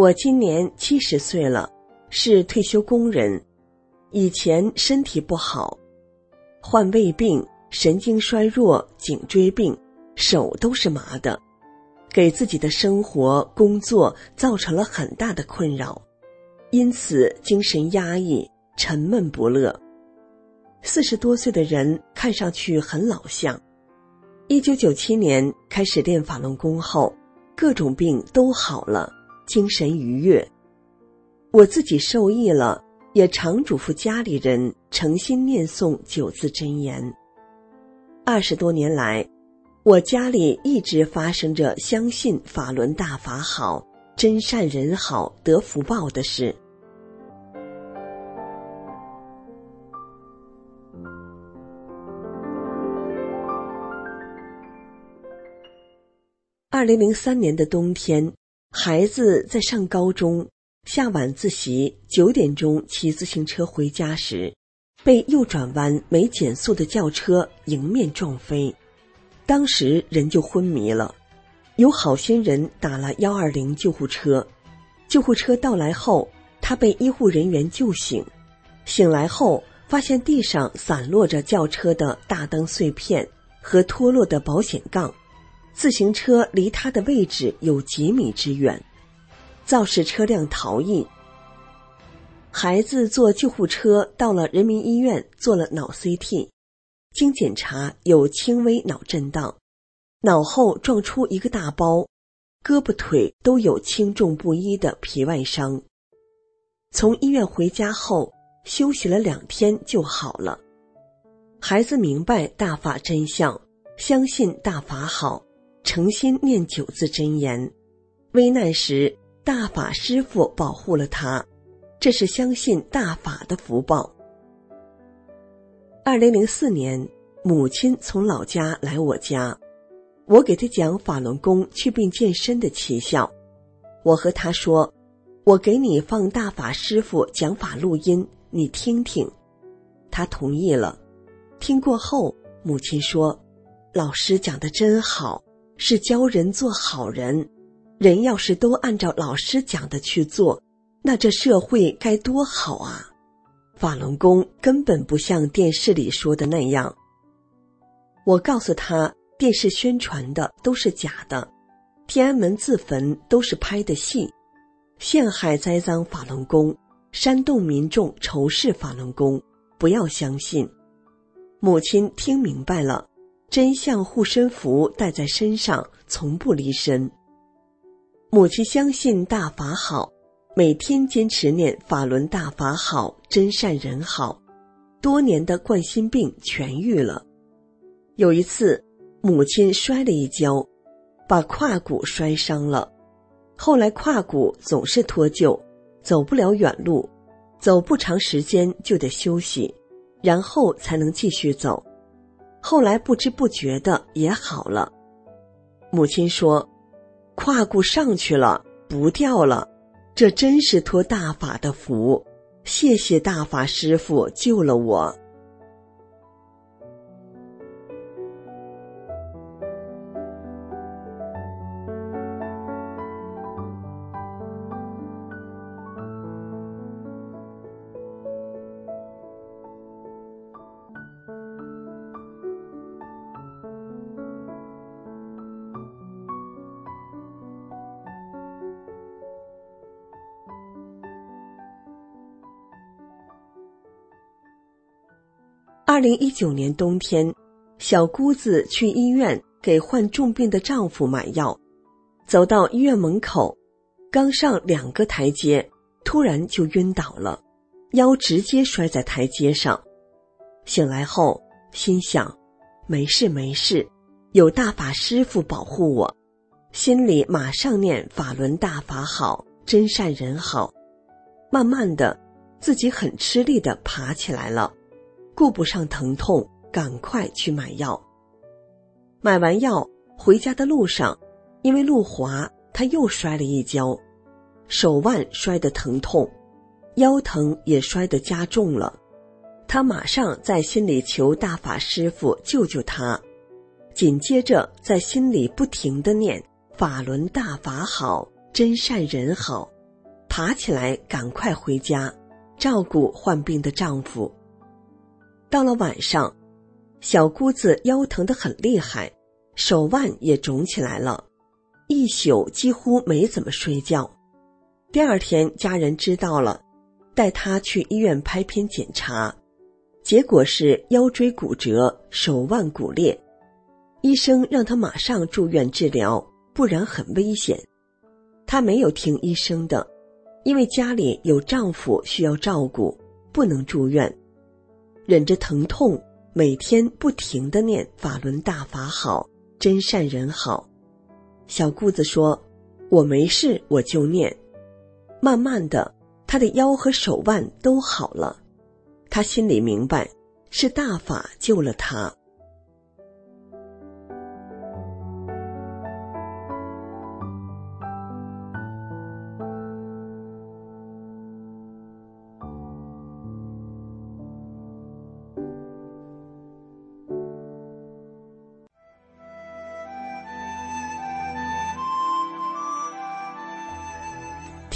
我今年七十岁了，是退休工人。以前身体不好，患胃病、神经衰弱、颈椎病，手都是麻的，给自己的生活工作造成了很大的困扰，因此精神压抑、沉闷不乐。四十多岁的人看上去很老相。一九九七年开始练法轮功后，各种病都好了。精神愉悦，我自己受益了，也常嘱咐家里人诚心念诵九字真言。二十多年来，我家里一直发生着相信法轮大法好、真善人好、得福报的事。二零零三年的冬天。孩子在上高中，下晚自习九点钟骑自行车回家时，被右转弯没减速的轿车迎面撞飞，当时人就昏迷了。有好心人打了幺二零救护车，救护车到来后，他被医护人员救醒。醒来后，发现地上散落着轿车的大灯碎片和脱落的保险杠。自行车离他的位置有几米之远，肇事车辆逃逸。孩子坐救护车到了人民医院做了脑 CT，经检查有轻微脑震荡，脑后撞出一个大包，胳膊腿都有轻重不一的皮外伤。从医院回家后休息了两天就好了。孩子明白大法真相，相信大法好。诚心念九字真言，危难时大法师父保护了他，这是相信大法的福报。二零零四年，母亲从老家来我家，我给他讲法轮功祛病健身的奇效。我和他说：“我给你放大法师父讲法录音，你听听。”他同意了。听过后，母亲说：“老师讲的真好。”是教人做好人，人要是都按照老师讲的去做，那这社会该多好啊！法轮功根本不像电视里说的那样。我告诉他，电视宣传的都是假的，天安门自焚都是拍的戏，陷害栽赃法轮功，煽动民众仇视法轮功，不要相信。母亲听明白了。真相护身符带在身上，从不离身。母亲相信大法好，每天坚持念法轮大法好，真善人好，多年的冠心病痊愈了。有一次，母亲摔了一跤，把胯骨摔伤了。后来胯骨总是脱臼，走不了远路，走不长时间就得休息，然后才能继续走。后来不知不觉的也好了。母亲说：“胯骨上去了，不掉了，这真是托大法的福，谢谢大法师傅救了我。”二零一九年冬天，小姑子去医院给患重病的丈夫买药，走到医院门口，刚上两个台阶，突然就晕倒了，腰直接摔在台阶上。醒来后，心想：没事没事，有大法师傅保护我，心里马上念法轮大法好，真善人好。慢慢的，自己很吃力的爬起来了。顾不上疼痛，赶快去买药。买完药回家的路上，因为路滑，他又摔了一跤，手腕摔得疼痛，腰疼也摔得加重了。他马上在心里求大法师傅救救他，紧接着在心里不停的念法轮大法好，真善人好，爬起来赶快回家，照顾患病的丈夫。到了晚上，小姑子腰疼得很厉害，手腕也肿起来了，一宿几乎没怎么睡觉。第二天，家人知道了，带她去医院拍片检查，结果是腰椎骨折、手腕骨裂。医生让她马上住院治疗，不然很危险。她没有听医生的，因为家里有丈夫需要照顾，不能住院。忍着疼痛，每天不停的念法轮大法好，真善人好。小姑子说：“我没事，我就念。”慢慢的，他的腰和手腕都好了。他心里明白，是大法救了他。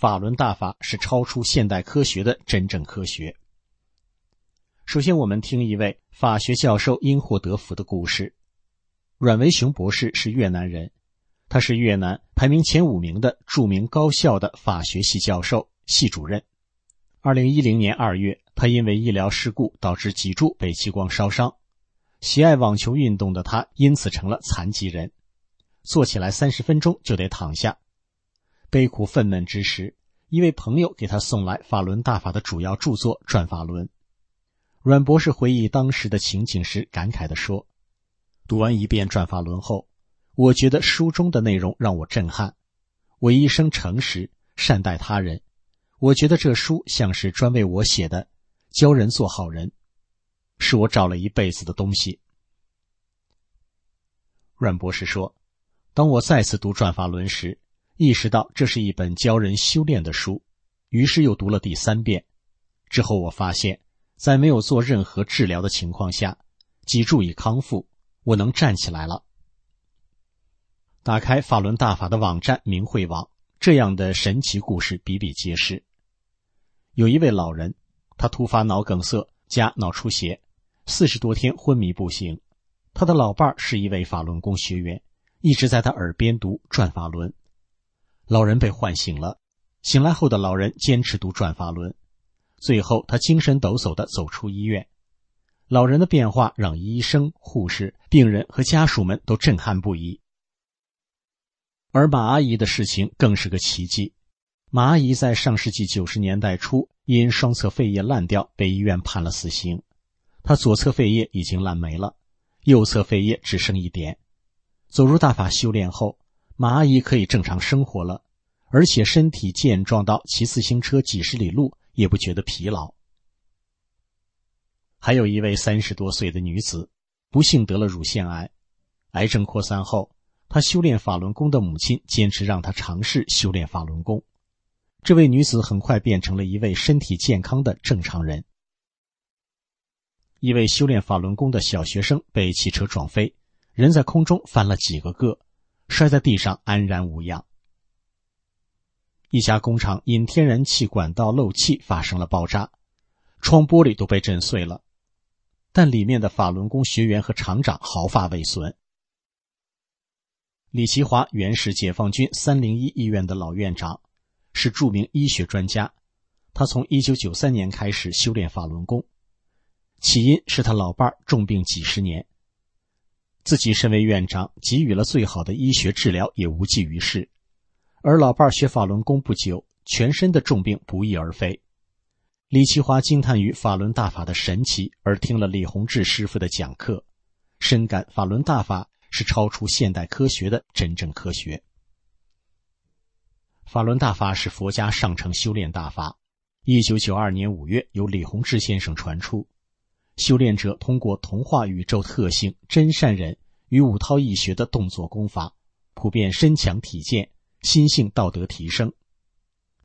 法轮大法是超出现代科学的真正科学。首先，我们听一位法学教授因祸得福的故事。阮维雄博士是越南人，他是越南排名前五名的著名高校的法学系教授、系主任。二零一零年二月，他因为医疗事故导致脊柱被激光烧伤，喜爱网球运动的他因此成了残疾人，坐起来三十分钟就得躺下。悲苦愤懑之时，一位朋友给他送来法轮大法的主要著作《转法轮》。阮博士回忆当时的情景时，感慨地说：“读完一遍《转法轮》后，我觉得书中的内容让我震撼。我一生诚实善待他人，我觉得这书像是专为我写的，教人做好人，是我找了一辈子的东西。”阮博士说：“当我再次读《转法轮》时，”意识到这是一本教人修炼的书，于是又读了第三遍。之后我发现，在没有做任何治疗的情况下，脊柱已康复，我能站起来了。打开法轮大法的网站明慧网，这样的神奇故事比比皆是。有一位老人，他突发脑梗塞加脑出血，四十多天昏迷不醒。他的老伴是一位法轮功学员，一直在他耳边读《转法轮》。老人被唤醒了，醒来后的老人坚持读转法轮，最后他精神抖擞的走出医院。老人的变化让医生、护士、病人和家属们都震撼不已。而马阿姨的事情更是个奇迹。马阿姨在上世纪九十年代初因双侧肺叶烂掉被医院判了死刑，她左侧肺叶已经烂没了，右侧肺叶只剩一点。走入大法修炼后，马阿姨可以正常生活了，而且身体健壮到骑自行车几十里路也不觉得疲劳。还有一位三十多岁的女子，不幸得了乳腺癌，癌症扩散后，她修炼法轮功的母亲坚持让她尝试修炼法轮功。这位女子很快变成了一位身体健康的正常人。一位修炼法轮功的小学生被汽车撞飞，人在空中翻了几个个，摔在地上安然无恙。一家工厂因天然气管道漏气发生了爆炸，窗玻璃都被震碎了。但里面的法轮功学员和厂长毫发未损。李奇华原是解放军三零一医院的老院长，是著名医学专家。他从一九九三年开始修炼法轮功，起因是他老伴儿重病几十年，自己身为院长，给予了最好的医学治疗也无济于事。而老伴儿学法轮功不久，全身的重病不翼而飞。李奇华惊叹于法轮大法的神奇，而听了李洪志师傅的讲课，深感法轮大法是超出现代科学的真正科学。法轮大法是佛家上乘修炼大法。一九九二年五月，由李洪志先生传出，修炼者通过同化宇宙特性真善忍与五韬易学的动作功法，普遍身强体健，心性道德提升。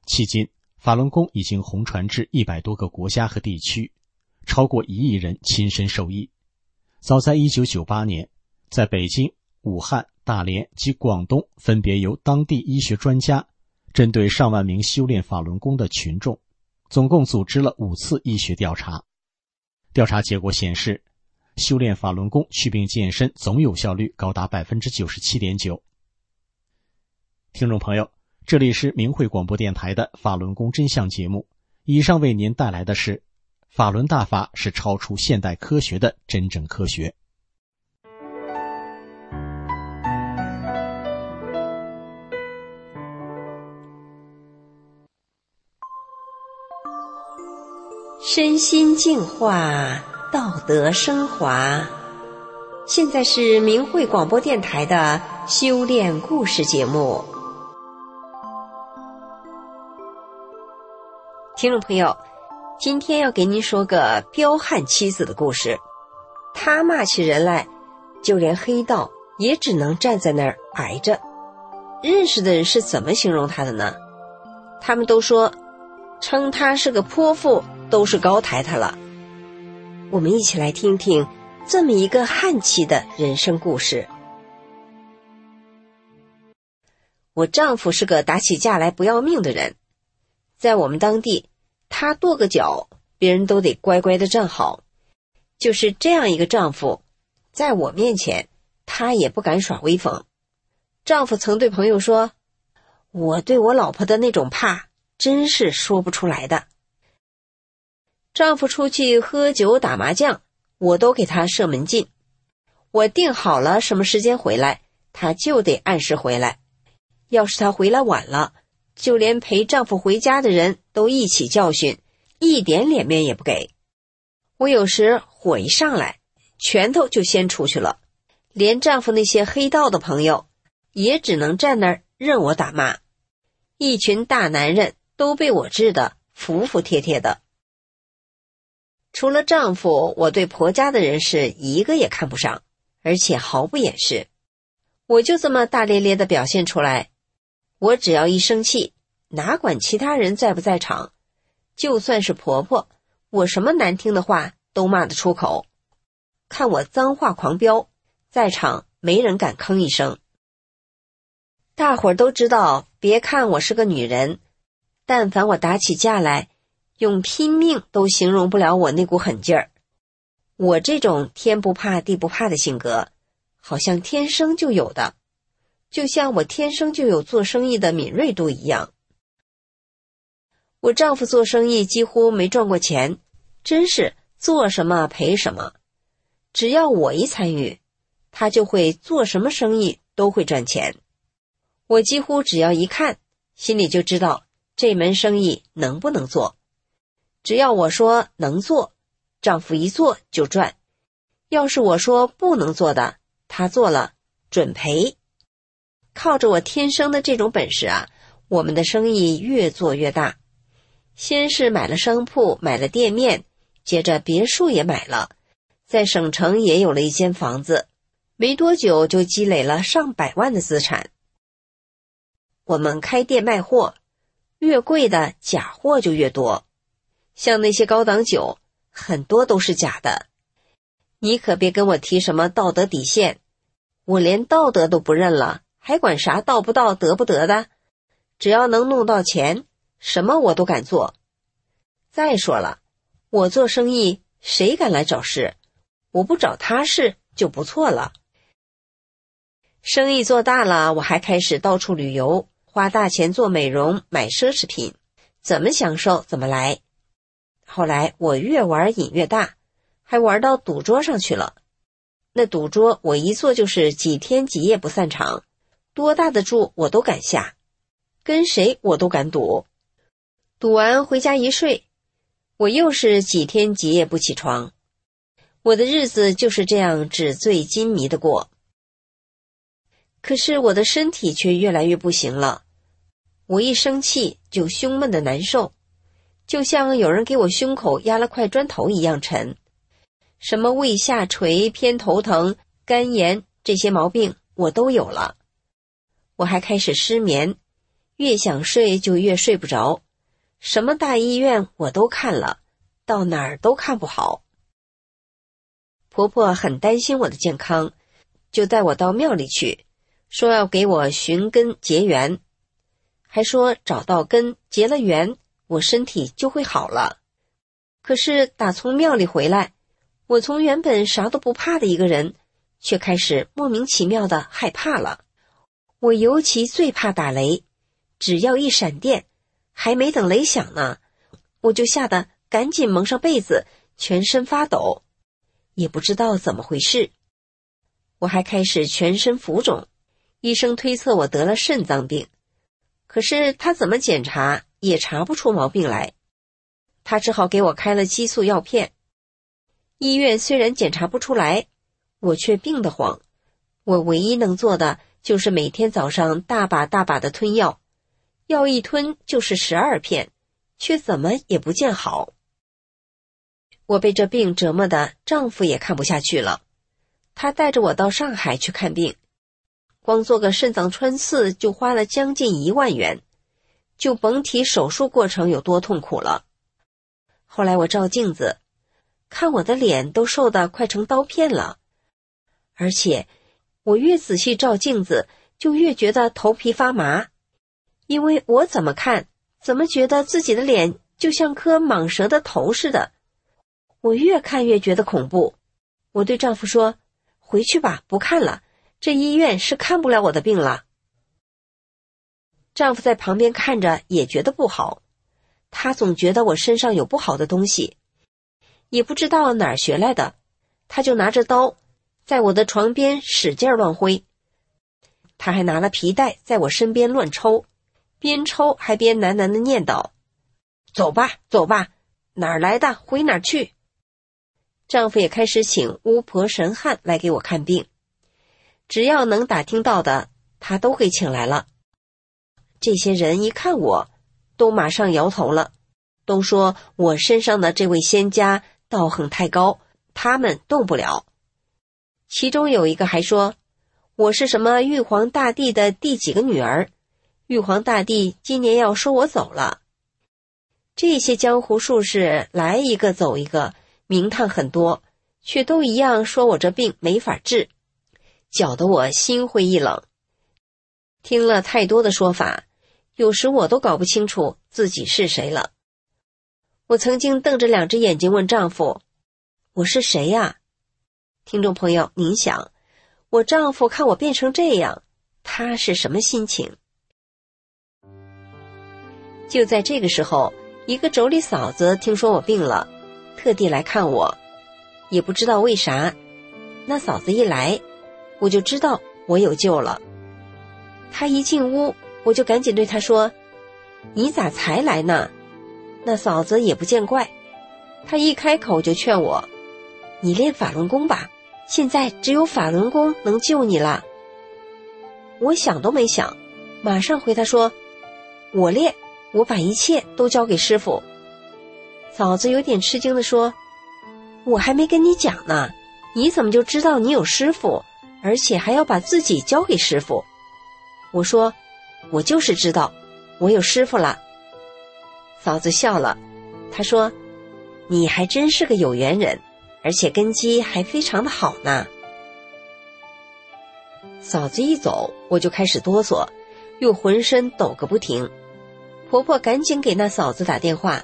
迄今。法轮功已经红传至一百多个国家和地区，超过一亿人亲身受益。早在一九九八年，在北京、武汉、大连及广东，分别由当地医学专家针对上万名修炼法轮功的群众，总共组织了五次医学调查。调查结果显示，修炼法轮功祛病健身总有效率高达百分之九十七点九。听众朋友。这里是明慧广播电台的法轮功真相节目。以上为您带来的是：法轮大法是超出现代科学的真正科学。身心净化，道德升华。现在是明慧广播电台的修炼故事节目。听众朋友，今天要给您说个彪悍妻子的故事。他骂起人来，就连黑道也只能站在那儿挨着。认识的人是怎么形容他的呢？他们都说，称他是个泼妇，都是高抬他了。我们一起来听听这么一个悍气的人生故事。我丈夫是个打起架来不要命的人。在我们当地，他跺个脚，别人都得乖乖的站好。就是这样一个丈夫，在我面前，他也不敢耍威风。丈夫曾对朋友说：“我对我老婆的那种怕，真是说不出来的。”丈夫出去喝酒打麻将，我都给他设门禁。我定好了什么时间回来，他就得按时回来。要是他回来晚了，就连陪丈夫回家的人都一起教训，一点脸面也不给。我有时火一上来，拳头就先出去了，连丈夫那些黑道的朋友也只能站那儿任我打骂。一群大男人都被我治得服服帖帖的。除了丈夫，我对婆家的人是一个也看不上，而且毫不掩饰。我就这么大咧咧的表现出来。我只要一生气，哪管其他人在不在场，就算是婆婆，我什么难听的话都骂得出口。看我脏话狂飙，在场没人敢吭一声。大伙儿都知道，别看我是个女人，但凡我打起架来，用拼命都形容不了我那股狠劲儿。我这种天不怕地不怕的性格，好像天生就有的。就像我天生就有做生意的敏锐度一样。我丈夫做生意几乎没赚过钱，真是做什么赔什么，只要我一参与，他就会做什么生意都会赚钱。我几乎只要一看，心里就知道这门生意能不能做。只要我说能做，丈夫一做就赚；要是我说不能做的，他做了准赔。靠着我天生的这种本事啊，我们的生意越做越大。先是买了商铺，买了店面，接着别墅也买了，在省城也有了一间房子。没多久就积累了上百万的资产。我们开店卖货，越贵的假货就越多。像那些高档酒，很多都是假的。你可别跟我提什么道德底线，我连道德都不认了，还管啥道不道德不得的？只要能弄到钱，什么我都敢做。再说了，我做生意，谁敢来找事？我不找他事就不错了。生意做大了，我还开始到处旅游，花大钱做美容，买奢侈品，怎么享受怎么来。后来我越玩瘾越大，还玩到赌桌上去了。那赌桌我一坐就是几天几夜不散场，多大的注我都敢下，跟谁我都敢赌。赌完回家一睡，我又是几天几夜不起床。我的日子就是这样纸醉金迷的过。可是我的身体却越来越不行了，我一生气就胸闷的难受。就像有人给我胸口压了块砖头一样沉，什么胃下垂、偏头疼、肝炎这些毛病我都有了，我还开始失眠，越想睡就越睡不着，什么大医院我都看了，到哪儿都看不好。婆婆很担心我的健康，就带我到庙里去，说要给我寻根结缘，还说找到根结了缘。我身体就会好了，可是打从庙里回来，我从原本啥都不怕的一个人，却开始莫名其妙的害怕了。我尤其最怕打雷，只要一闪电，还没等雷响呢，我就吓得赶紧蒙上被子，全身发抖，也不知道怎么回事。我还开始全身浮肿，医生推测我得了肾脏病，可是他怎么检查？也查不出毛病来，他只好给我开了激素药片。医院虽然检查不出来，我却病得慌。我唯一能做的就是每天早上大把大把的吞药，药一吞就是十二片，却怎么也不见好。我被这病折磨的，丈夫也看不下去了，他带着我到上海去看病，光做个肾脏穿刺就花了将近一万元。就甭提手术过程有多痛苦了。后来我照镜子，看我的脸都瘦的快成刀片了，而且我越仔细照镜子，就越觉得头皮发麻，因为我怎么看，怎么觉得自己的脸就像颗蟒蛇的头似的。我越看越觉得恐怖。我对丈夫说：“回去吧，不看了，这医院是看不了我的病了。”丈夫在旁边看着也觉得不好，他总觉得我身上有不好的东西，也不知道哪儿学来的，他就拿着刀在我的床边使劲乱挥，他还拿了皮带在我身边乱抽，边抽还边喃喃的念叨：“走吧，走吧，哪儿来的回哪儿去。”丈夫也开始请巫婆神汉来给我看病，只要能打听到的，他都会请来了。这些人一看我，都马上摇头了，都说我身上的这位仙家道行太高，他们动不了。其中有一个还说，我是什么玉皇大帝的第几个女儿，玉皇大帝今年要收我走了。这些江湖术士来一个走一个，名堂很多，却都一样说我这病没法治，搅得我心灰意冷。听了太多的说法，有时我都搞不清楚自己是谁了。我曾经瞪着两只眼睛问丈夫：“我是谁呀？”听众朋友，您想，我丈夫看我变成这样，他是什么心情？就在这个时候，一个妯娌嫂子听说我病了，特地来看我，也不知道为啥。那嫂子一来，我就知道我有救了。他一进屋，我就赶紧对他说：“你咋才来呢？”那嫂子也不见怪，她一开口就劝我：“你练法轮功吧，现在只有法轮功能救你了。”我想都没想，马上回她说：“我练，我把一切都交给师傅。”嫂子有点吃惊的说：“我还没跟你讲呢，你怎么就知道你有师傅，而且还要把自己交给师傅？”我说：“我就是知道，我有师傅了。”嫂子笑了，她说：“你还真是个有缘人，而且根基还非常的好呢。”嫂子一走，我就开始哆嗦，又浑身抖个不停。婆婆赶紧给那嫂子打电话。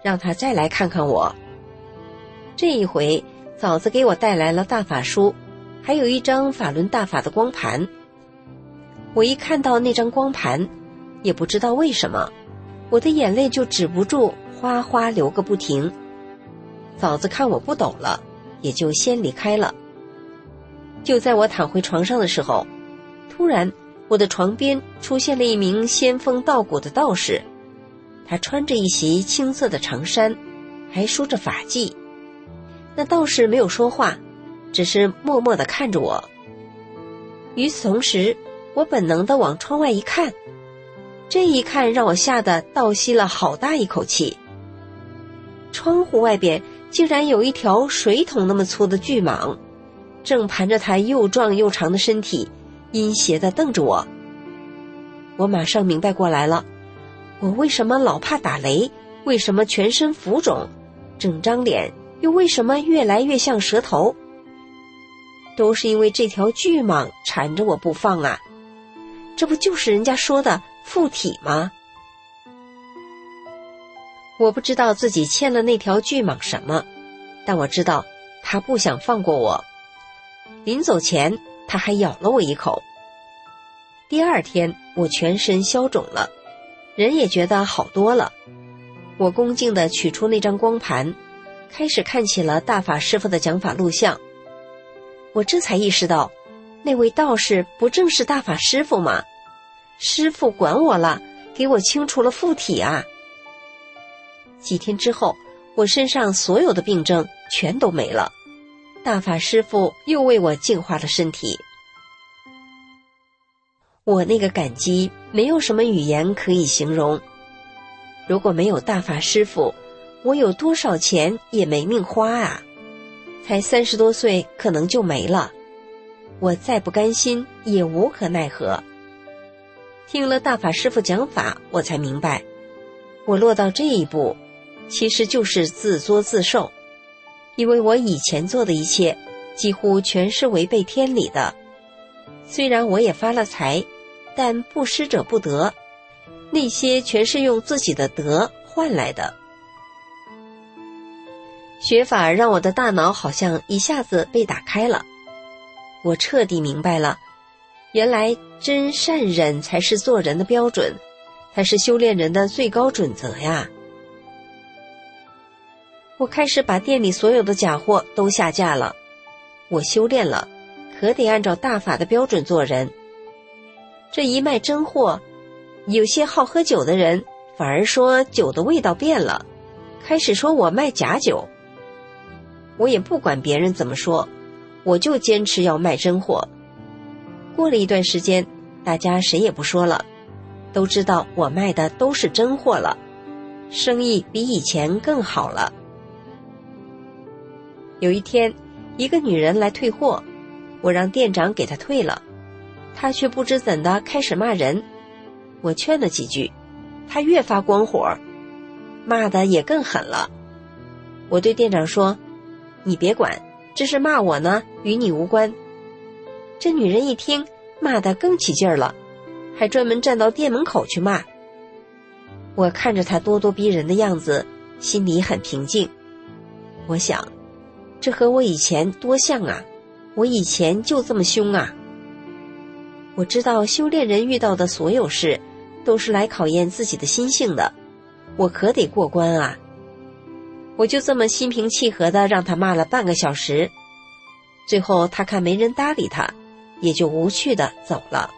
让她再来看看我。这一回，嫂子给我带来了大法书，还有一张法轮大法的光盘。我一看到那张光盘，也不知道为什么，我的眼泪就止不住哗哗流个不停。嫂子看我不抖了，也就先离开了。就在我躺回床上的时候，突然我的床边出现了一名仙风道骨的道士。他穿着一袭青色的长衫，还梳着发髻。那道士没有说话，只是默默的看着我。与此同时，我本能的往窗外一看，这一看让我吓得倒吸了好大一口气。窗户外边竟然有一条水桶那么粗的巨蟒，正盘着它又壮又长的身体，阴邪的瞪着我。我马上明白过来了。我为什么老怕打雷？为什么全身浮肿？整张脸又为什么越来越像蛇头？都是因为这条巨蟒缠着我不放啊！这不就是人家说的附体吗？我不知道自己欠了那条巨蟒什么，但我知道他不想放过我。临走前，他还咬了我一口。第二天，我全身消肿了。人也觉得好多了，我恭敬地取出那张光盘，开始看起了大法师傅的讲法录像。我这才意识到，那位道士不正是大法师傅吗？师傅管我了，给我清除了附体啊！几天之后，我身上所有的病症全都没了，大法师傅又为我净化了身体。我那个感激没有什么语言可以形容。如果没有大法师傅，我有多少钱也没命花啊！才三十多岁，可能就没了。我再不甘心，也无可奈何。听了大法师傅讲法，我才明白，我落到这一步，其实就是自作自受，因为我以前做的一切，几乎全是违背天理的。虽然我也发了财。但不施者不得，那些全是用自己的德换来的。学法让我的大脑好像一下子被打开了，我彻底明白了，原来真善忍才是做人的标准，才是修炼人的最高准则呀！我开始把店里所有的假货都下架了，我修炼了，可得按照大法的标准做人。这一卖真货，有些好喝酒的人反而说酒的味道变了，开始说我卖假酒。我也不管别人怎么说，我就坚持要卖真货。过了一段时间，大家谁也不说了，都知道我卖的都是真货了，生意比以前更好了。有一天，一个女人来退货，我让店长给她退了。她却不知怎的开始骂人，我劝了几句，她越发光火，骂的也更狠了。我对店长说：“你别管，这是骂我呢，与你无关。”这女人一听，骂的更起劲儿了，还专门站到店门口去骂。我看着她咄咄逼人的样子，心里很平静。我想，这和我以前多像啊！我以前就这么凶啊！我知道修炼人遇到的所有事，都是来考验自己的心性的，我可得过关啊！我就这么心平气和的让他骂了半个小时，最后他看没人搭理他，也就无趣的走了。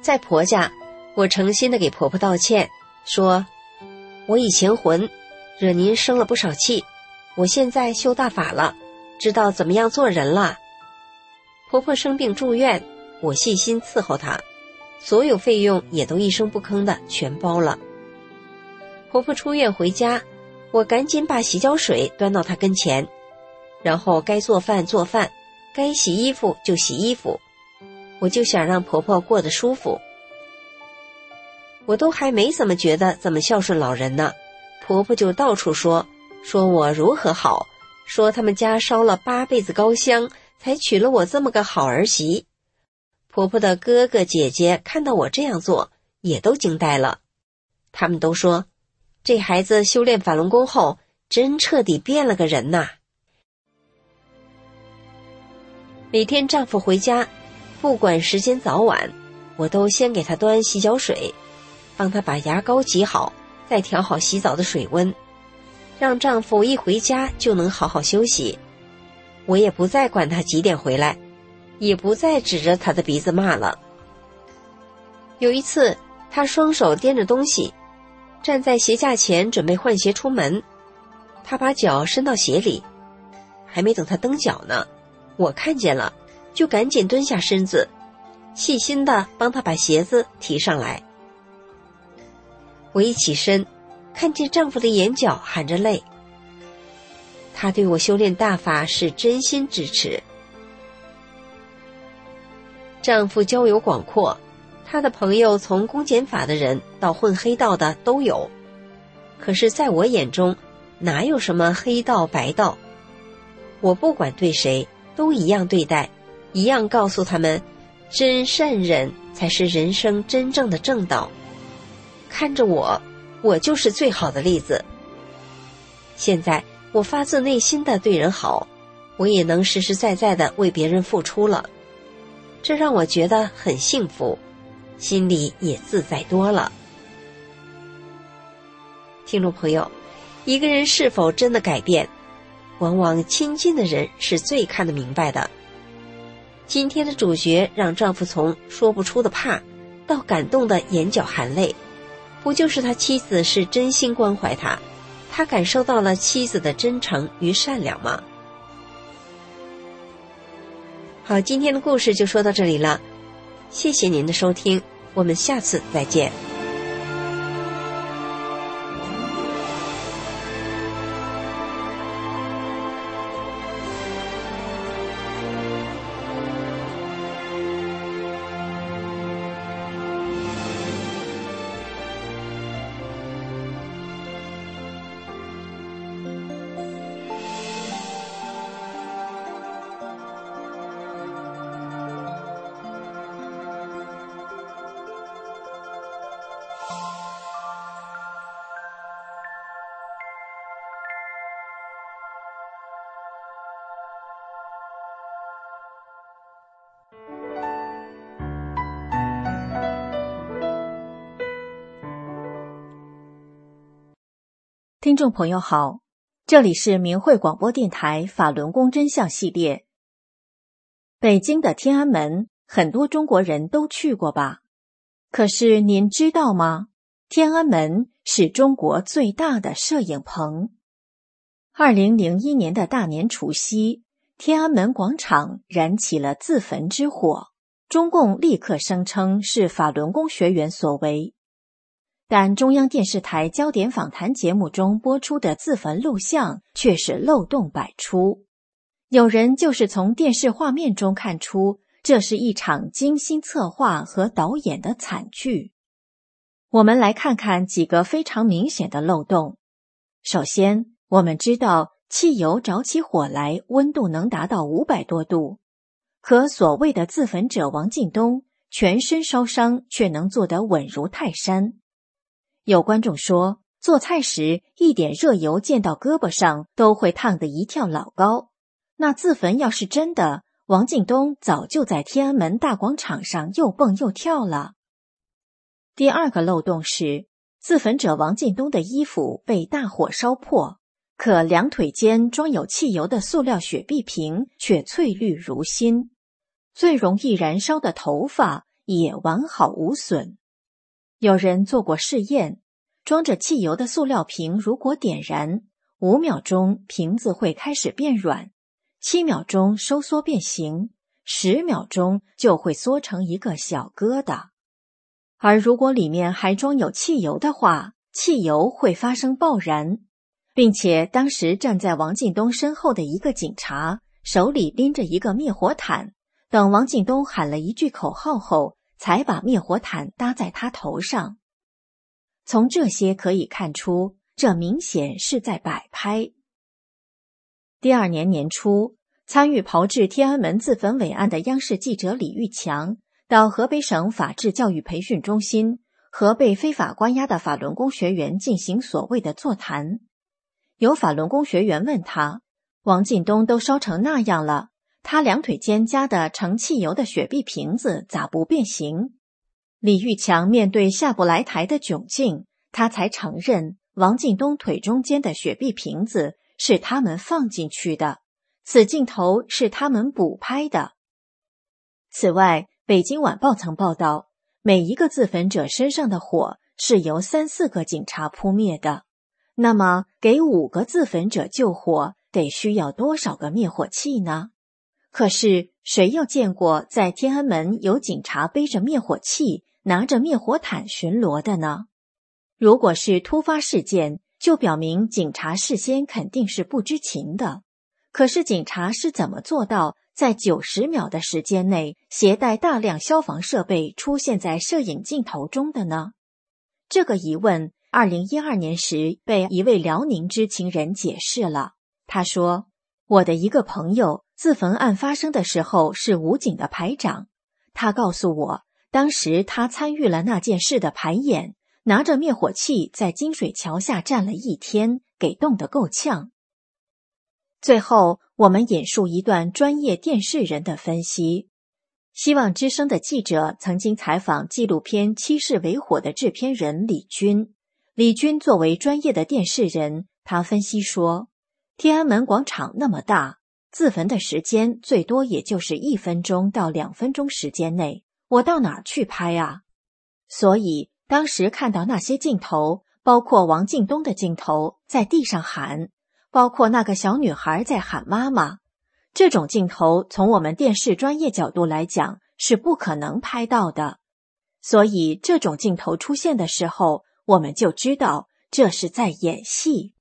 在婆家，我诚心的给婆婆道歉，说：“我以前混，惹您生了不少气，我现在修大法了，知道怎么样做人了。”婆婆生病住院，我细心伺候她，所有费用也都一声不吭的全包了。婆婆出院回家，我赶紧把洗脚水端到她跟前，然后该做饭做饭，该洗衣服就洗衣服。我就想让婆婆过得舒服。我都还没怎么觉得怎么孝顺老人呢，婆婆就到处说说我如何好，说他们家烧了八辈子高香才娶了我这么个好儿媳。婆婆的哥哥姐姐看到我这样做，也都惊呆了，他们都说。这孩子修炼法轮功后，真彻底变了个人呐！每天丈夫回家，不管时间早晚，我都先给他端洗脚水，帮他把牙膏挤好，再调好洗澡的水温，让丈夫一回家就能好好休息。我也不再管他几点回来，也不再指着他的鼻子骂了。有一次，他双手掂着东西。站在鞋架前准备换鞋出门，他把脚伸到鞋里，还没等他蹬脚呢，我看见了，就赶紧蹲下身子，细心的帮他把鞋子提上来。我一起身，看见丈夫的眼角含着泪，他对我修炼大法是真心支持。丈夫交友广阔。他的朋友从公检法的人到混黑道的都有，可是，在我眼中，哪有什么黑道白道？我不管对谁，都一样对待，一样告诉他们，真善忍才是人生真正的正道。看着我，我就是最好的例子。现在我发自内心的对人好，我也能实实在在的为别人付出了，这让我觉得很幸福。心里也自在多了。听众朋友，一个人是否真的改变，往往亲近的人是最看得明白的。今天的主角让丈夫从说不出的怕，到感动的眼角含泪，不就是他妻子是真心关怀他，他感受到了妻子的真诚与善良吗？好，今天的故事就说到这里了，谢谢您的收听。我们下次再见。听众朋友好，这里是明慧广播电台法轮功真相系列。北京的天安门，很多中国人都去过吧？可是您知道吗？天安门是中国最大的摄影棚。二零零一年的大年除夕，天安门广场燃起了自焚之火，中共立刻声称是法轮功学员所为。但中央电视台焦点访谈节目中播出的自焚录像却是漏洞百出，有人就是从电视画面中看出这是一场精心策划和导演的惨剧。我们来看看几个非常明显的漏洞。首先，我们知道汽油着起火来温度能达到五百多度，可所谓的自焚者王进东全身烧伤却能做得稳如泰山。有观众说，做菜时一点热油溅到胳膊上都会烫得一跳老高。那自焚要是真的，王进东早就在天安门大广场上又蹦又跳了。第二个漏洞是，自焚者王进东的衣服被大火烧破，可两腿间装有汽油的塑料雪碧瓶却翠绿如新。最容易燃烧的头发也完好无损。有人做过试验，装着汽油的塑料瓶如果点燃，五秒钟瓶子会开始变软，七秒钟收缩变形，十秒钟就会缩成一个小疙瘩。而如果里面还装有汽油的话，汽油会发生爆燃，并且当时站在王进东身后的一个警察手里拎着一个灭火毯。等王进东喊了一句口号后，才把灭火毯搭在他头上。从这些可以看出，这明显是在摆拍。第二年年初，参与炮制天安门自焚伟案的央视记者李玉强到河北省法制教育培训中心和被非法关押的法轮功学员进行所谓的座谈。有法轮功学员问他：“王进东都烧成那样了。”他两腿间夹的盛汽油的雪碧瓶子咋不变形？李玉强面对下不来台的窘境，他才承认王进东腿中间的雪碧瓶子是他们放进去的，此镜头是他们补拍的。此外，《北京晚报》曾报道，每一个自焚者身上的火是由三四个警察扑灭的，那么给五个自焚者救火，得需要多少个灭火器呢？可是，谁又见过在天安门有警察背着灭火器、拿着灭火毯巡逻的呢？如果是突发事件，就表明警察事先肯定是不知情的。可是，警察是怎么做到在九十秒的时间内携带大量消防设备出现在摄影镜头中的呢？这个疑问，二零一二年时被一位辽宁知情人解释了。他说：“我的一个朋友。”自焚案发生的时候是武警的排长，他告诉我，当时他参与了那件事的排演，拿着灭火器在金水桥下站了一天，给冻得够呛。最后，我们引述一段专业电视人的分析：希望之声的记者曾经采访纪录片《七世为火》的制片人李军。李军作为专业的电视人，他分析说，天安门广场那么大。自焚的时间最多也就是一分钟到两分钟时间内，我到哪儿去拍啊？所以当时看到那些镜头，包括王进东的镜头在地上喊，包括那个小女孩在喊妈妈，这种镜头从我们电视专业角度来讲是不可能拍到的。所以这种镜头出现的时候，我们就知道这是在演戏。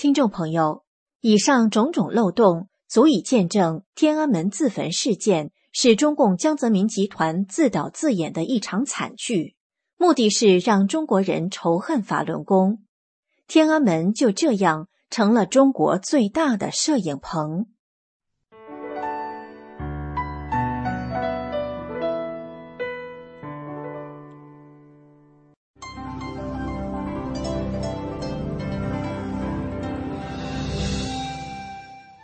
听众朋友。以上种种漏洞，足以见证天安门自焚事件是中共江泽民集团自导自演的一场惨剧，目的是让中国人仇恨法轮功。天安门就这样成了中国最大的摄影棚。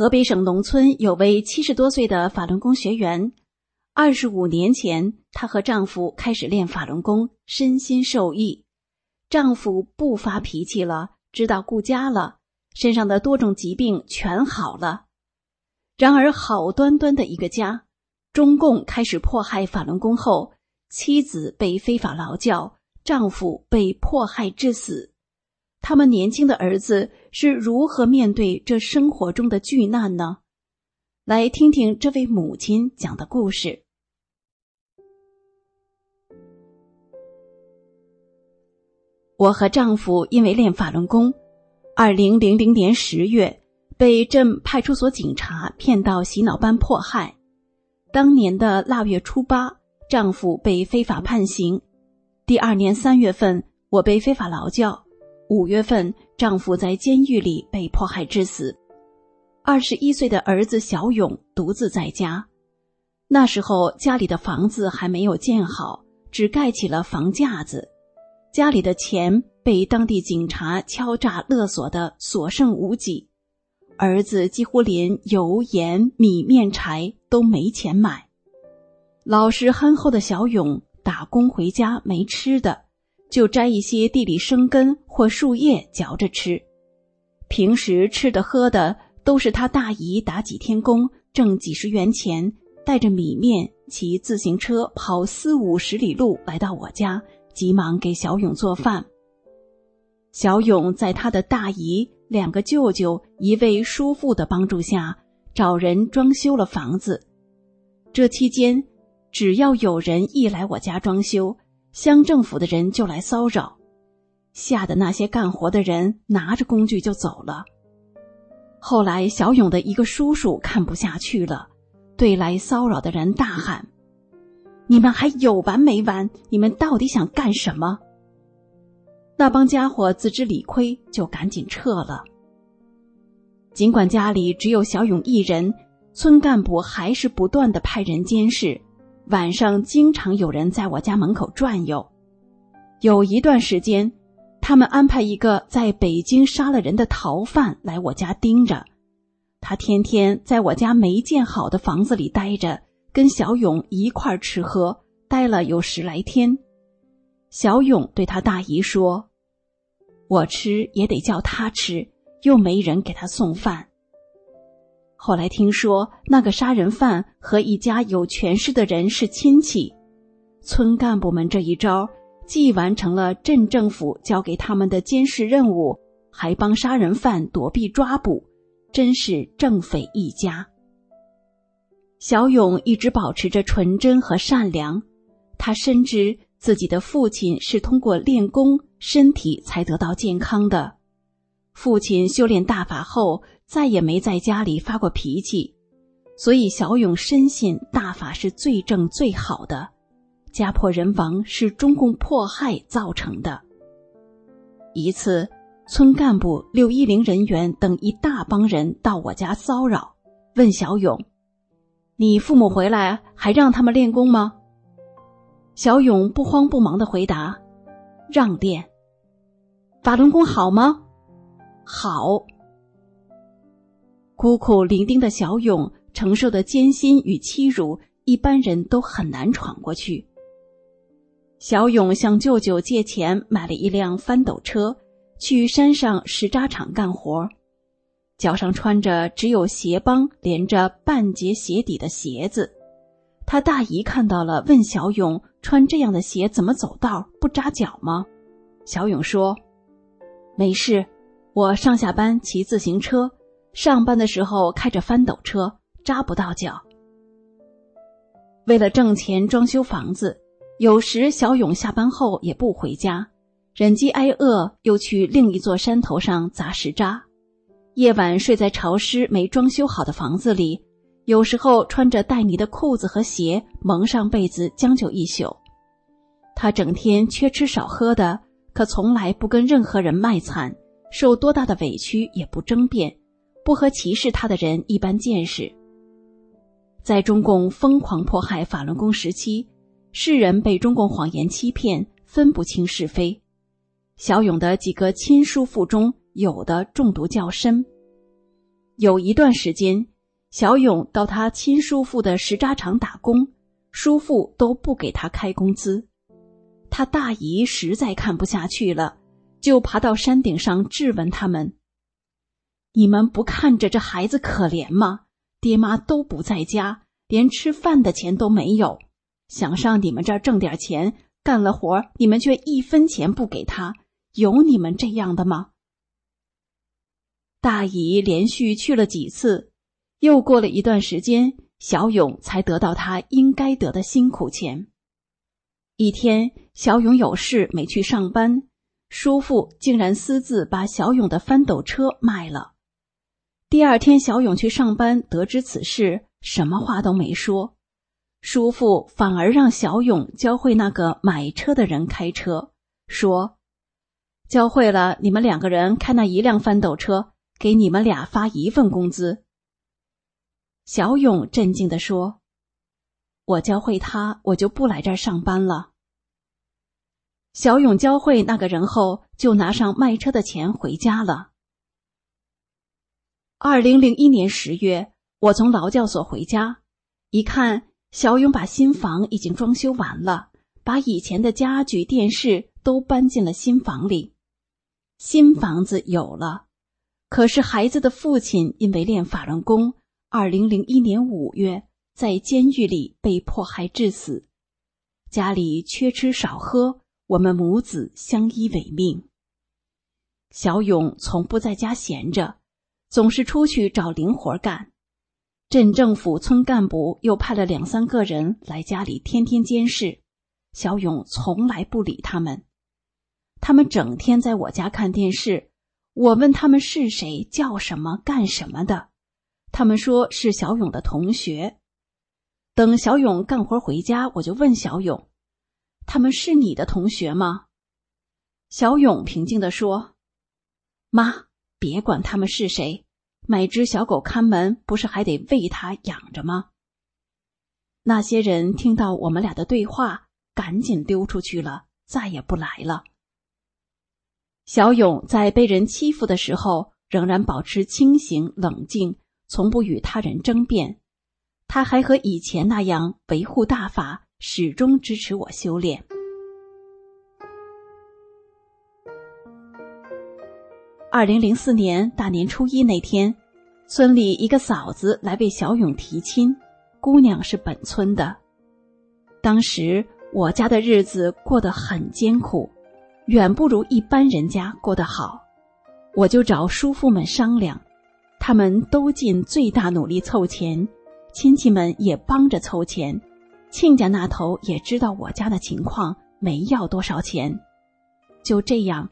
河北省农村有位七十多岁的法轮功学员，二十五年前，她和丈夫开始练法轮功，身心受益。丈夫不发脾气了，知道顾家了，身上的多种疾病全好了。然而，好端端的一个家，中共开始迫害法轮功后，妻子被非法劳教，丈夫被迫害致死。他们年轻的儿子是如何面对这生活中的巨难呢？来听听这位母亲讲的故事。我和丈夫因为练法轮功，二零零零年十月被镇派出所警察骗到洗脑班迫害。当年的腊月初八，丈夫被非法判刑。第二年三月份。我被非法劳教。五月份，丈夫在监狱里被迫害致死。二十一岁的儿子小勇独自在家。那时候家里的房子还没有建好，只盖起了房架子。家里的钱被当地警察敲诈勒索的所剩无几，儿子几乎连油盐米面柴都没钱买。老实憨厚的小勇打工回家没吃的，就摘一些地里生根或树叶嚼着吃。平时吃的喝的都是他大姨打几天工挣几十元钱，带着米面骑自行车跑四五十里路来到我家。急忙给小勇做饭。小勇在他的大姨、两个舅舅、一位叔父的帮助下，找人装修了房子。这期间，只要有人一来我家装修，乡政府的人就来骚扰，吓得那些干活的人拿着工具就走了。后来，小勇的一个叔叔看不下去了，对来骚扰的人大喊。你们还有完没完？你们到底想干什么？那帮家伙自知理亏，就赶紧撤了。尽管家里只有小勇一人，村干部还是不断的派人监视。晚上经常有人在我家门口转悠。有一段时间，他们安排一个在北京杀了人的逃犯来我家盯着，他天天在我家没建好的房子里待着。跟小勇一块吃喝，待了有十来天。小勇对他大姨说：“我吃也得叫他吃，又没人给他送饭。”后来听说那个杀人犯和一家有权势的人是亲戚，村干部们这一招既完成了镇政府交给他们的监视任务，还帮杀人犯躲避抓捕，真是正匪一家。小勇一直保持着纯真和善良，他深知自己的父亲是通过练功，身体才得到健康的。父亲修炼大法后，再也没在家里发过脾气，所以小勇深信大法是最正最好的，家破人亡是中共迫害造成的。一次，村干部、六一零人员等一大帮人到我家骚扰，问小勇。你父母回来还让他们练功吗？小勇不慌不忙的回答：“让练。”法轮功好吗？好。孤苦伶仃的小勇承受的艰辛与欺辱，一般人都很难闯过去。小勇向舅舅借钱买了一辆翻斗车，去山上石渣厂干活。脚上穿着只有鞋帮连着半截鞋底的鞋子，他大姨看到了，问小勇：“穿这样的鞋怎么走道？不扎脚吗？”小勇说：“没事，我上下班骑自行车，上班的时候开着翻斗车，扎不到脚。”为了挣钱装修房子，有时小勇下班后也不回家，忍饥挨饿，又去另一座山头上砸石渣。夜晚睡在潮湿没装修好的房子里，有时候穿着带泥的裤子和鞋，蒙上被子将就一宿。他整天缺吃少喝的，可从来不跟任何人卖惨，受多大的委屈也不争辩，不和歧视他的人一般见识。在中共疯狂迫害法轮功时期，世人被中共谎言欺骗，分不清是非。小勇的几个亲叔父中。有的中毒较深。有一段时间，小勇到他亲叔父的石渣厂打工，叔父都不给他开工资。他大姨实在看不下去了，就爬到山顶上质问他们：“你们不看着这孩子可怜吗？爹妈都不在家，连吃饭的钱都没有，想上你们这儿挣点钱，干了活你们却一分钱不给他，有你们这样的吗？”大姨连续去了几次，又过了一段时间，小勇才得到他应该得的辛苦钱。一天，小勇有事没去上班，叔父竟然私自把小勇的翻斗车卖了。第二天，小勇去上班，得知此事，什么话都没说，叔父反而让小勇教会那个买车的人开车，说：“教会了你们两个人开那一辆翻斗车，给你们俩发一份工资。小勇镇静地说：“我教会他，我就不来这儿上班了。”小勇教会那个人后，就拿上卖车的钱回家了。二零零一年十月，我从劳教所回家，一看小勇把新房已经装修完了，把以前的家具、电视都搬进了新房里。新房子有了，可是孩子的父亲因为练法轮功，二零零一年五月在监狱里被迫害致死。家里缺吃少喝，我们母子相依为命。小勇从不在家闲着，总是出去找零活干。镇政府村干部又派了两三个人来家里天天监视，小勇从来不理他们。他们整天在我家看电视，我问他们是谁、叫什么、干什么的，他们说是小勇的同学。等小勇干活回家，我就问小勇：“他们是你的同学吗？”小勇平静地说：“妈，别管他们是谁，买只小狗看门，不是还得喂它养着吗？”那些人听到我们俩的对话，赶紧溜出去了，再也不来了。小勇在被人欺负的时候，仍然保持清醒冷静，从不与他人争辩。他还和以前那样维护大法，始终支持我修炼。二零零四年大年初一那天，村里一个嫂子来为小勇提亲，姑娘是本村的。当时我家的日子过得很艰苦。远不如一般人家过得好，我就找叔父们商量，他们都尽最大努力凑钱，亲戚们也帮着凑钱，亲家那头也知道我家的情况，没要多少钱。就这样，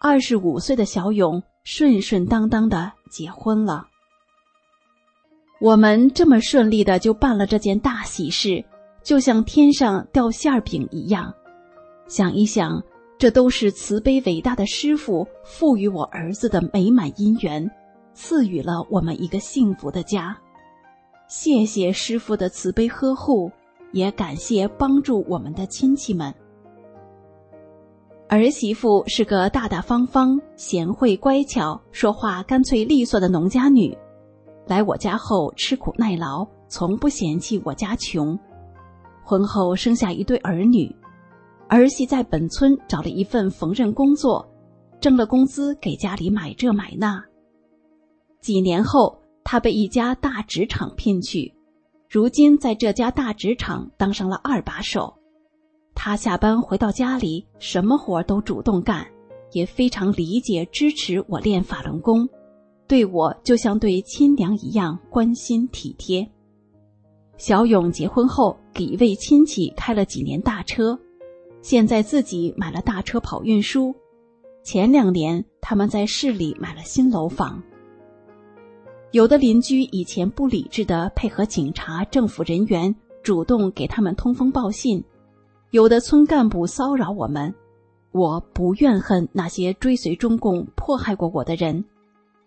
二十五岁的小勇顺顺当当的结婚了。我们这么顺利的就办了这件大喜事，就像天上掉馅饼一样。想一想。这都是慈悲伟大的师傅赋予我儿子的美满姻缘，赐予了我们一个幸福的家。谢谢师傅的慈悲呵护，也感谢帮助我们的亲戚们。儿媳妇是个大大方方、贤惠乖巧、说话干脆利索的农家女，来我家后吃苦耐劳，从不嫌弃我家穷。婚后生下一对儿女。儿媳在本村找了一份缝纫工作，挣了工资给家里买这买那。几年后，她被一家大纸厂聘去，如今在这家大纸厂当上了二把手。他下班回到家里，什么活都主动干，也非常理解支持我练法轮功，对我就像对亲娘一样关心体贴。小勇结婚后，给一位亲戚开了几年大车。现在自己买了大车跑运输，前两年他们在市里买了新楼房。有的邻居以前不理智的配合警察、政府人员主动给他们通风报信，有的村干部骚扰我们。我不怨恨那些追随中共、迫害过我的人，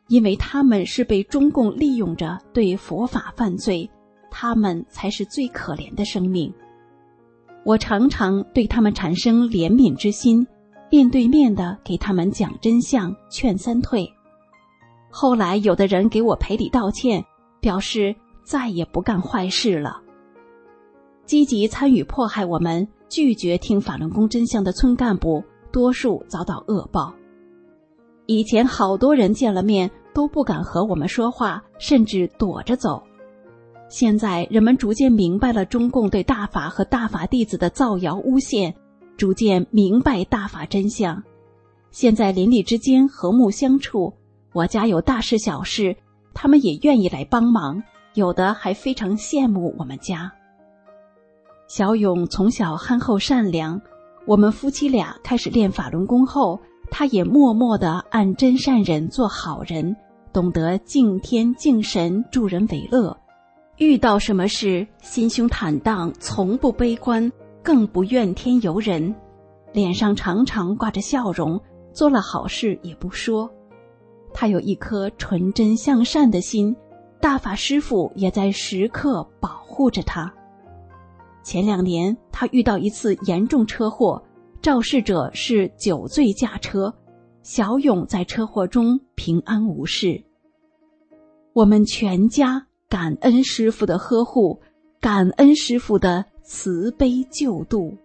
因为他们是被中共利用着对佛法犯罪，他们才是最可怜的生命。我常常对他们产生怜悯之心，面对面的给他们讲真相，劝三退。后来有的人给我赔礼道歉，表示再也不干坏事了。积极参与迫害我们、拒绝听法轮功真相的村干部，多数遭到恶报。以前好多人见了面都不敢和我们说话，甚至躲着走。现在人们逐渐明白了中共对大法和大法弟子的造谣诬陷，逐渐明白大法真相。现在邻里之间和睦相处，我家有大事小事，他们也愿意来帮忙，有的还非常羡慕我们家。小勇从小憨厚善良，我们夫妻俩开始练法轮功后，他也默默的按真善人做好人，懂得敬天敬神，助人为乐。遇到什么事，心胸坦荡，从不悲观，更不怨天尤人，脸上常常挂着笑容，做了好事也不说。他有一颗纯真向善的心，大法师父也在时刻保护着他。前两年，他遇到一次严重车祸，肇事者是酒醉驾车，小勇在车祸中平安无事。我们全家感恩师傅的呵护，感恩师傅的慈悲救度。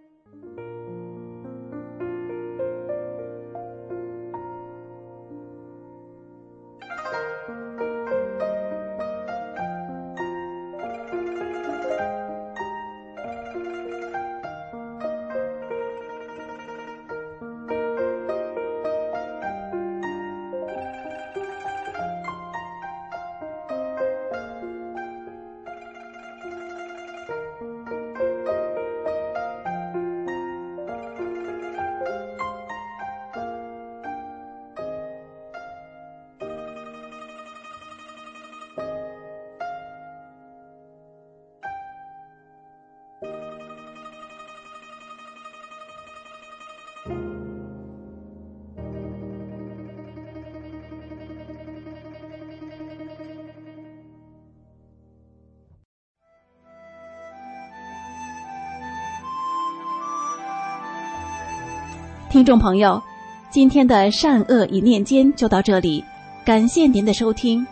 听众朋友，今天的善恶一念间就到这里，感谢您的收听。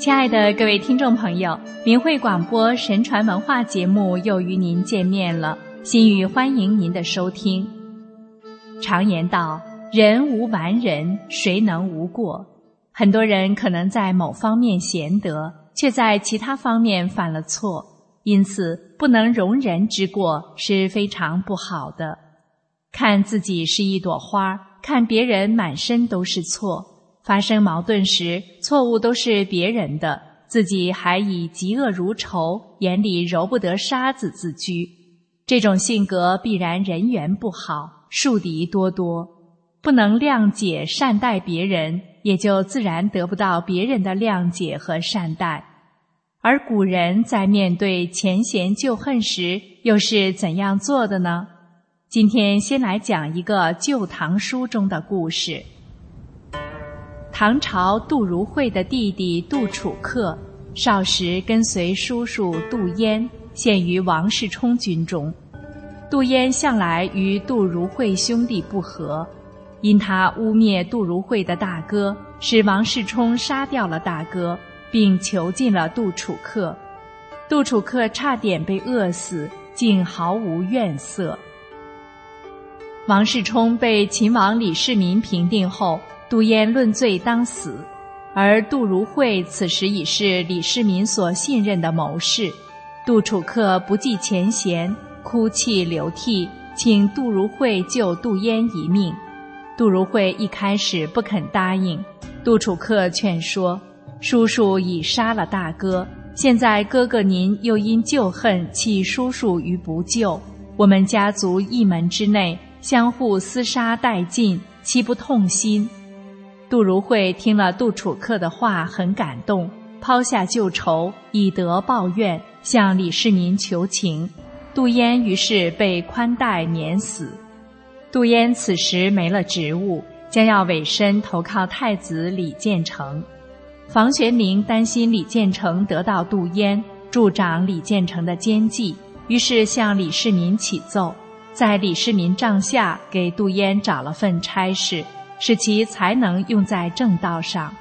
亲爱的各位听众朋友，明慧广播神传文化节目又与您见面了。心语欢迎您的收听。常言道：“人无完人，谁能无过？”很多人可能在某方面贤德，却在其他方面犯了错，因此不能容人之过是非常不好的。看自己是一朵花，看别人满身都是错。发生矛盾时，错误都是别人的，自己还以嫉恶如仇，眼里揉不得沙子自居。这种性格必然人缘不好，树敌多多，不能谅解善待别人，也就自然得不到别人的谅解和善待。而古人在面对前嫌旧恨时，又是怎样做的呢？今天先来讲一个《旧唐书》中的故事。唐朝杜如晦的弟弟杜楚客，少时跟随叔叔杜淹。陷于王世充军中，杜淹向来与杜如晦兄弟不和，因他污蔑杜如晦的大哥，使王世充杀掉了大哥，并囚禁了杜楚客。杜楚客差点被饿死，竟毫无怨色。王世充被秦王李世民平定后，杜淹论罪当死，而杜如晦此时已是李世民所信任的谋士。杜楚客不计前嫌，哭泣流涕，请杜如晦救杜淹一命。杜如晦一开始不肯答应，杜楚客劝说：“叔叔已杀了大哥，现在哥哥您又因旧恨弃叔叔于不救，我们家族一门之内相互厮杀殆尽，岂不痛心？”杜如晦听了杜楚客的话，很感动，抛下旧仇，以德报怨。向李世民求情，杜淹于是被宽待免死。杜淹此时没了职务，将要委身投靠太子李建成。房玄龄担心李建成得到杜淹，助长李建成的奸计，于是向李世民启奏，在李世民帐下给杜淹找了份差事，使其才能用在正道上。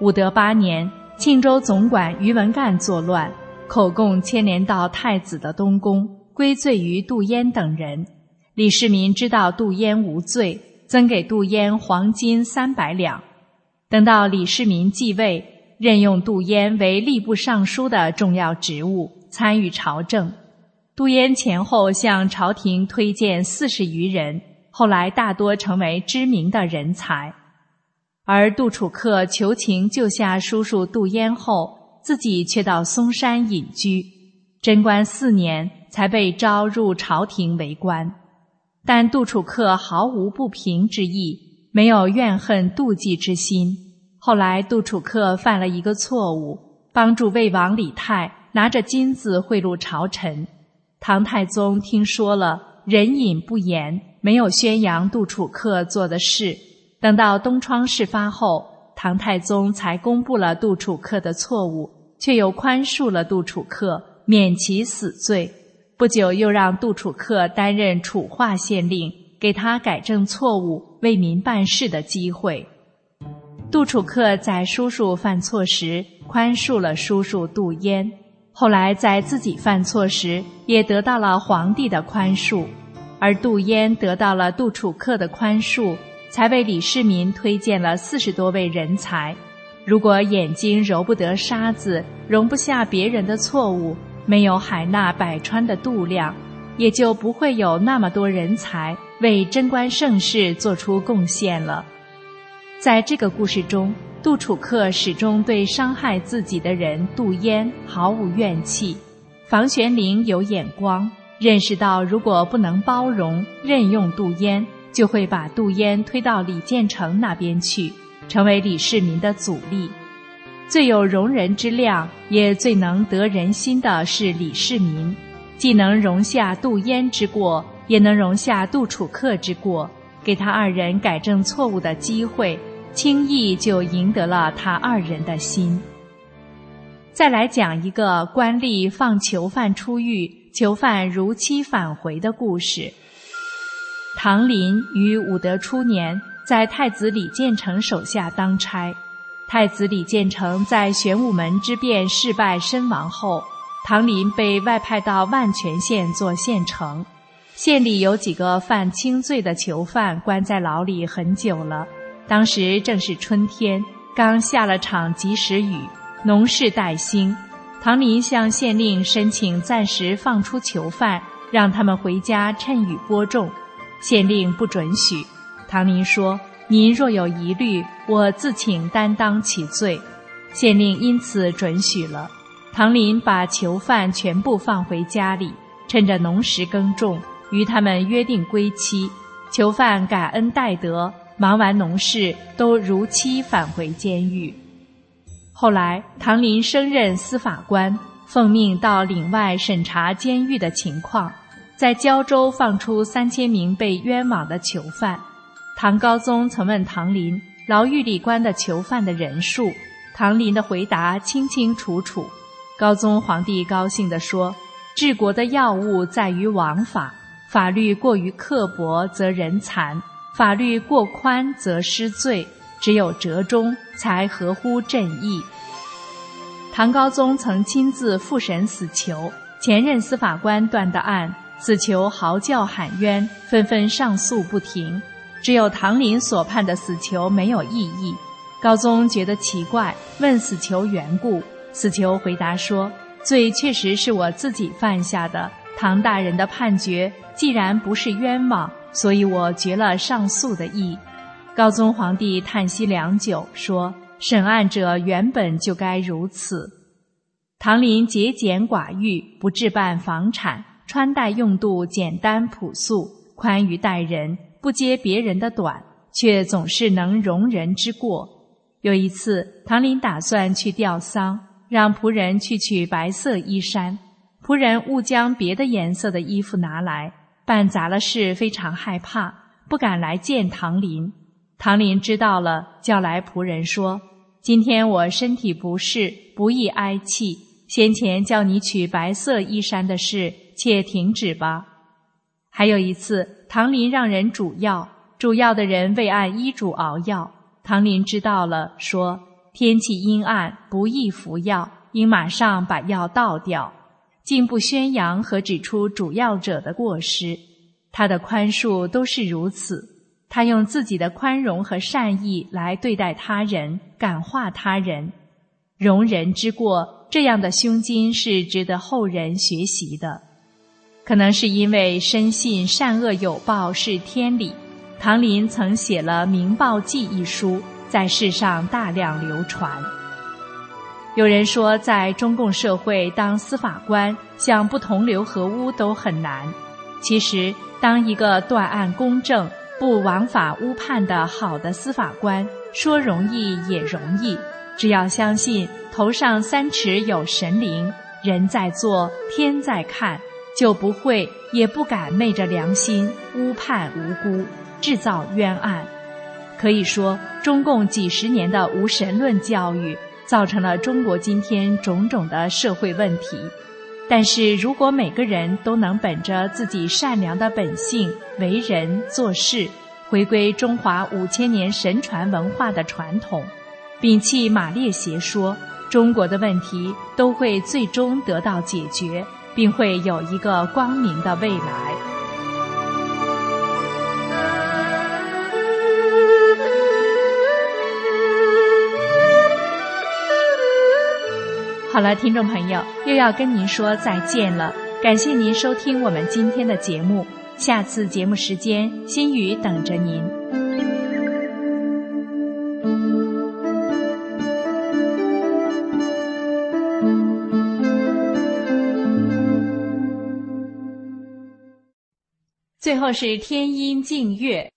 武德八年，庆州总管于文干作乱。口供牵连到太子的东宫，归罪于杜淹等人。李世民知道杜淹无罪，增给杜淹黄金三百两。等到李世民继位，任用杜淹为吏部尚书的重要职务，参与朝政。杜淹前后向朝廷推荐四十余人，后来大多成为知名的人才。而杜楚客求情救下叔叔杜淹后。自己却到嵩山隐居，贞观四年才被招入朝廷为官。但杜楚客毫无不平之意，没有怨恨妒忌之心。后来，杜楚客犯了一个错误，帮助魏王李泰拿着金子贿赂朝臣。唐太宗听说了，忍隐不言，没有宣扬杜楚客做的事。等到东窗事发后，唐太宗才公布了杜楚客的错误，却又宽恕了杜楚客，免其死罪。不久，又让杜楚客担任楚化县令，给他改正错误、为民办事的机会。杜楚客在叔叔犯错时宽恕了叔叔杜淹，后来在自己犯错时也得到了皇帝的宽恕，而杜淹得到了杜楚客的宽恕。才为李世民推荐了四十多位人才。如果眼睛揉不得沙子，容不下别人的错误，没有海纳百川的度量，也就不会有那么多人才为贞观盛世做出贡献了。在这个故事中，杜楚客始终对伤害自己的人杜淹毫无怨气。房玄龄有眼光，认识到如果不能包容任用杜淹。就会把杜淹推到李建成那边去，成为李世民的阻力。最有容人之量，也最能得人心的是李世民，既能容下杜淹之过，也能容下杜楚客之过，给他二人改正错误的机会，轻易就赢得了他二人的心。再来讲一个官吏放囚犯出狱，囚犯如期返回的故事。唐林于武德初年在太子李建成手下当差，太子李建成在玄武门之变失败身亡后，唐林被外派到万全县做县丞。县里有几个犯轻罪的囚犯关在牢里很久了。当时正是春天，刚下了场及时雨，农事待兴。唐林向县令申请暂时放出囚犯，让他们回家趁雨播种。县令不准许，唐林说：“您若有疑虑，我自请担当其罪。”县令因此准许了。唐林把囚犯全部放回家里，趁着农时耕种，与他们约定归期。囚犯感恩戴德，忙完农事，都如期返回监狱。后来，唐林升任司法官，奉命到岭外审查监狱的情况。在胶州放出三千名被冤枉的囚犯，唐高宗曾问唐林牢狱里关的囚犯的人数，唐林的回答清清楚楚。高宗皇帝高兴地说：“治国的要务在于王法，法律过于刻薄则人残，法律过宽则失罪，只有折中才合乎正义。”唐高宗曾亲自复审死囚，前任司法官断的案。死囚嚎叫喊冤，纷纷上诉不停，只有唐林所判的死囚没有异议。高宗觉得奇怪，问死囚缘故。死囚回答说：“罪确实是我自己犯下的。唐大人的判决既然不是冤枉，所以我绝了上诉的意。”高宗皇帝叹息良久，说：“审案者原本就该如此。”唐林节俭寡欲，不置办房产。穿戴用度简单朴素，宽于待人，不揭别人的短，却总是能容人之过。有一次，唐林打算去吊丧，让仆人去取白色衣衫，仆人误将别的颜色的衣服拿来，办砸了事，非常害怕，不敢来见唐林。唐林知道了，叫来仆人说：“今天我身体不适，不易哀泣。先前叫你取白色衣衫的事。”且停止吧。还有一次，唐林让人煮药，煮药的人未按医嘱熬药。唐林知道了，说天气阴暗，不宜服药，应马上把药倒掉，竟不宣扬和指出煮药者的过失。他的宽恕都是如此，他用自己的宽容和善意来对待他人，感化他人，容人之过，这样的胸襟是值得后人学习的。可能是因为深信善恶有报是天理，唐林曾写了《明报记》一书，在世上大量流传。有人说，在中共社会当司法官，想不同流合污都很难。其实，当一个断案公正、不枉法误判的好的司法官，说容易也容易。只要相信头上三尺有神灵，人在做，天在看，就不会也不敢昧着良心误判无辜，制造冤案。可以说，中共几十年的无神论教育，造成了中国今天种种的社会问题。但是如果每个人都能本着自己善良的本性为人做事，回归中华五千年神传文化的传统。摒弃马列邪说，中国的问题都会最终得到解决，并会有一个光明的未来。好了，听众朋友，又要跟您说再见了。感谢您收听我们今天的节目，下次节目时间，心雨等着您。最后是天音净月。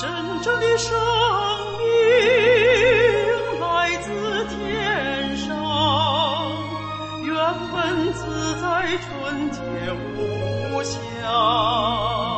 真正的生命来自天上，原本自在，纯洁无瑕。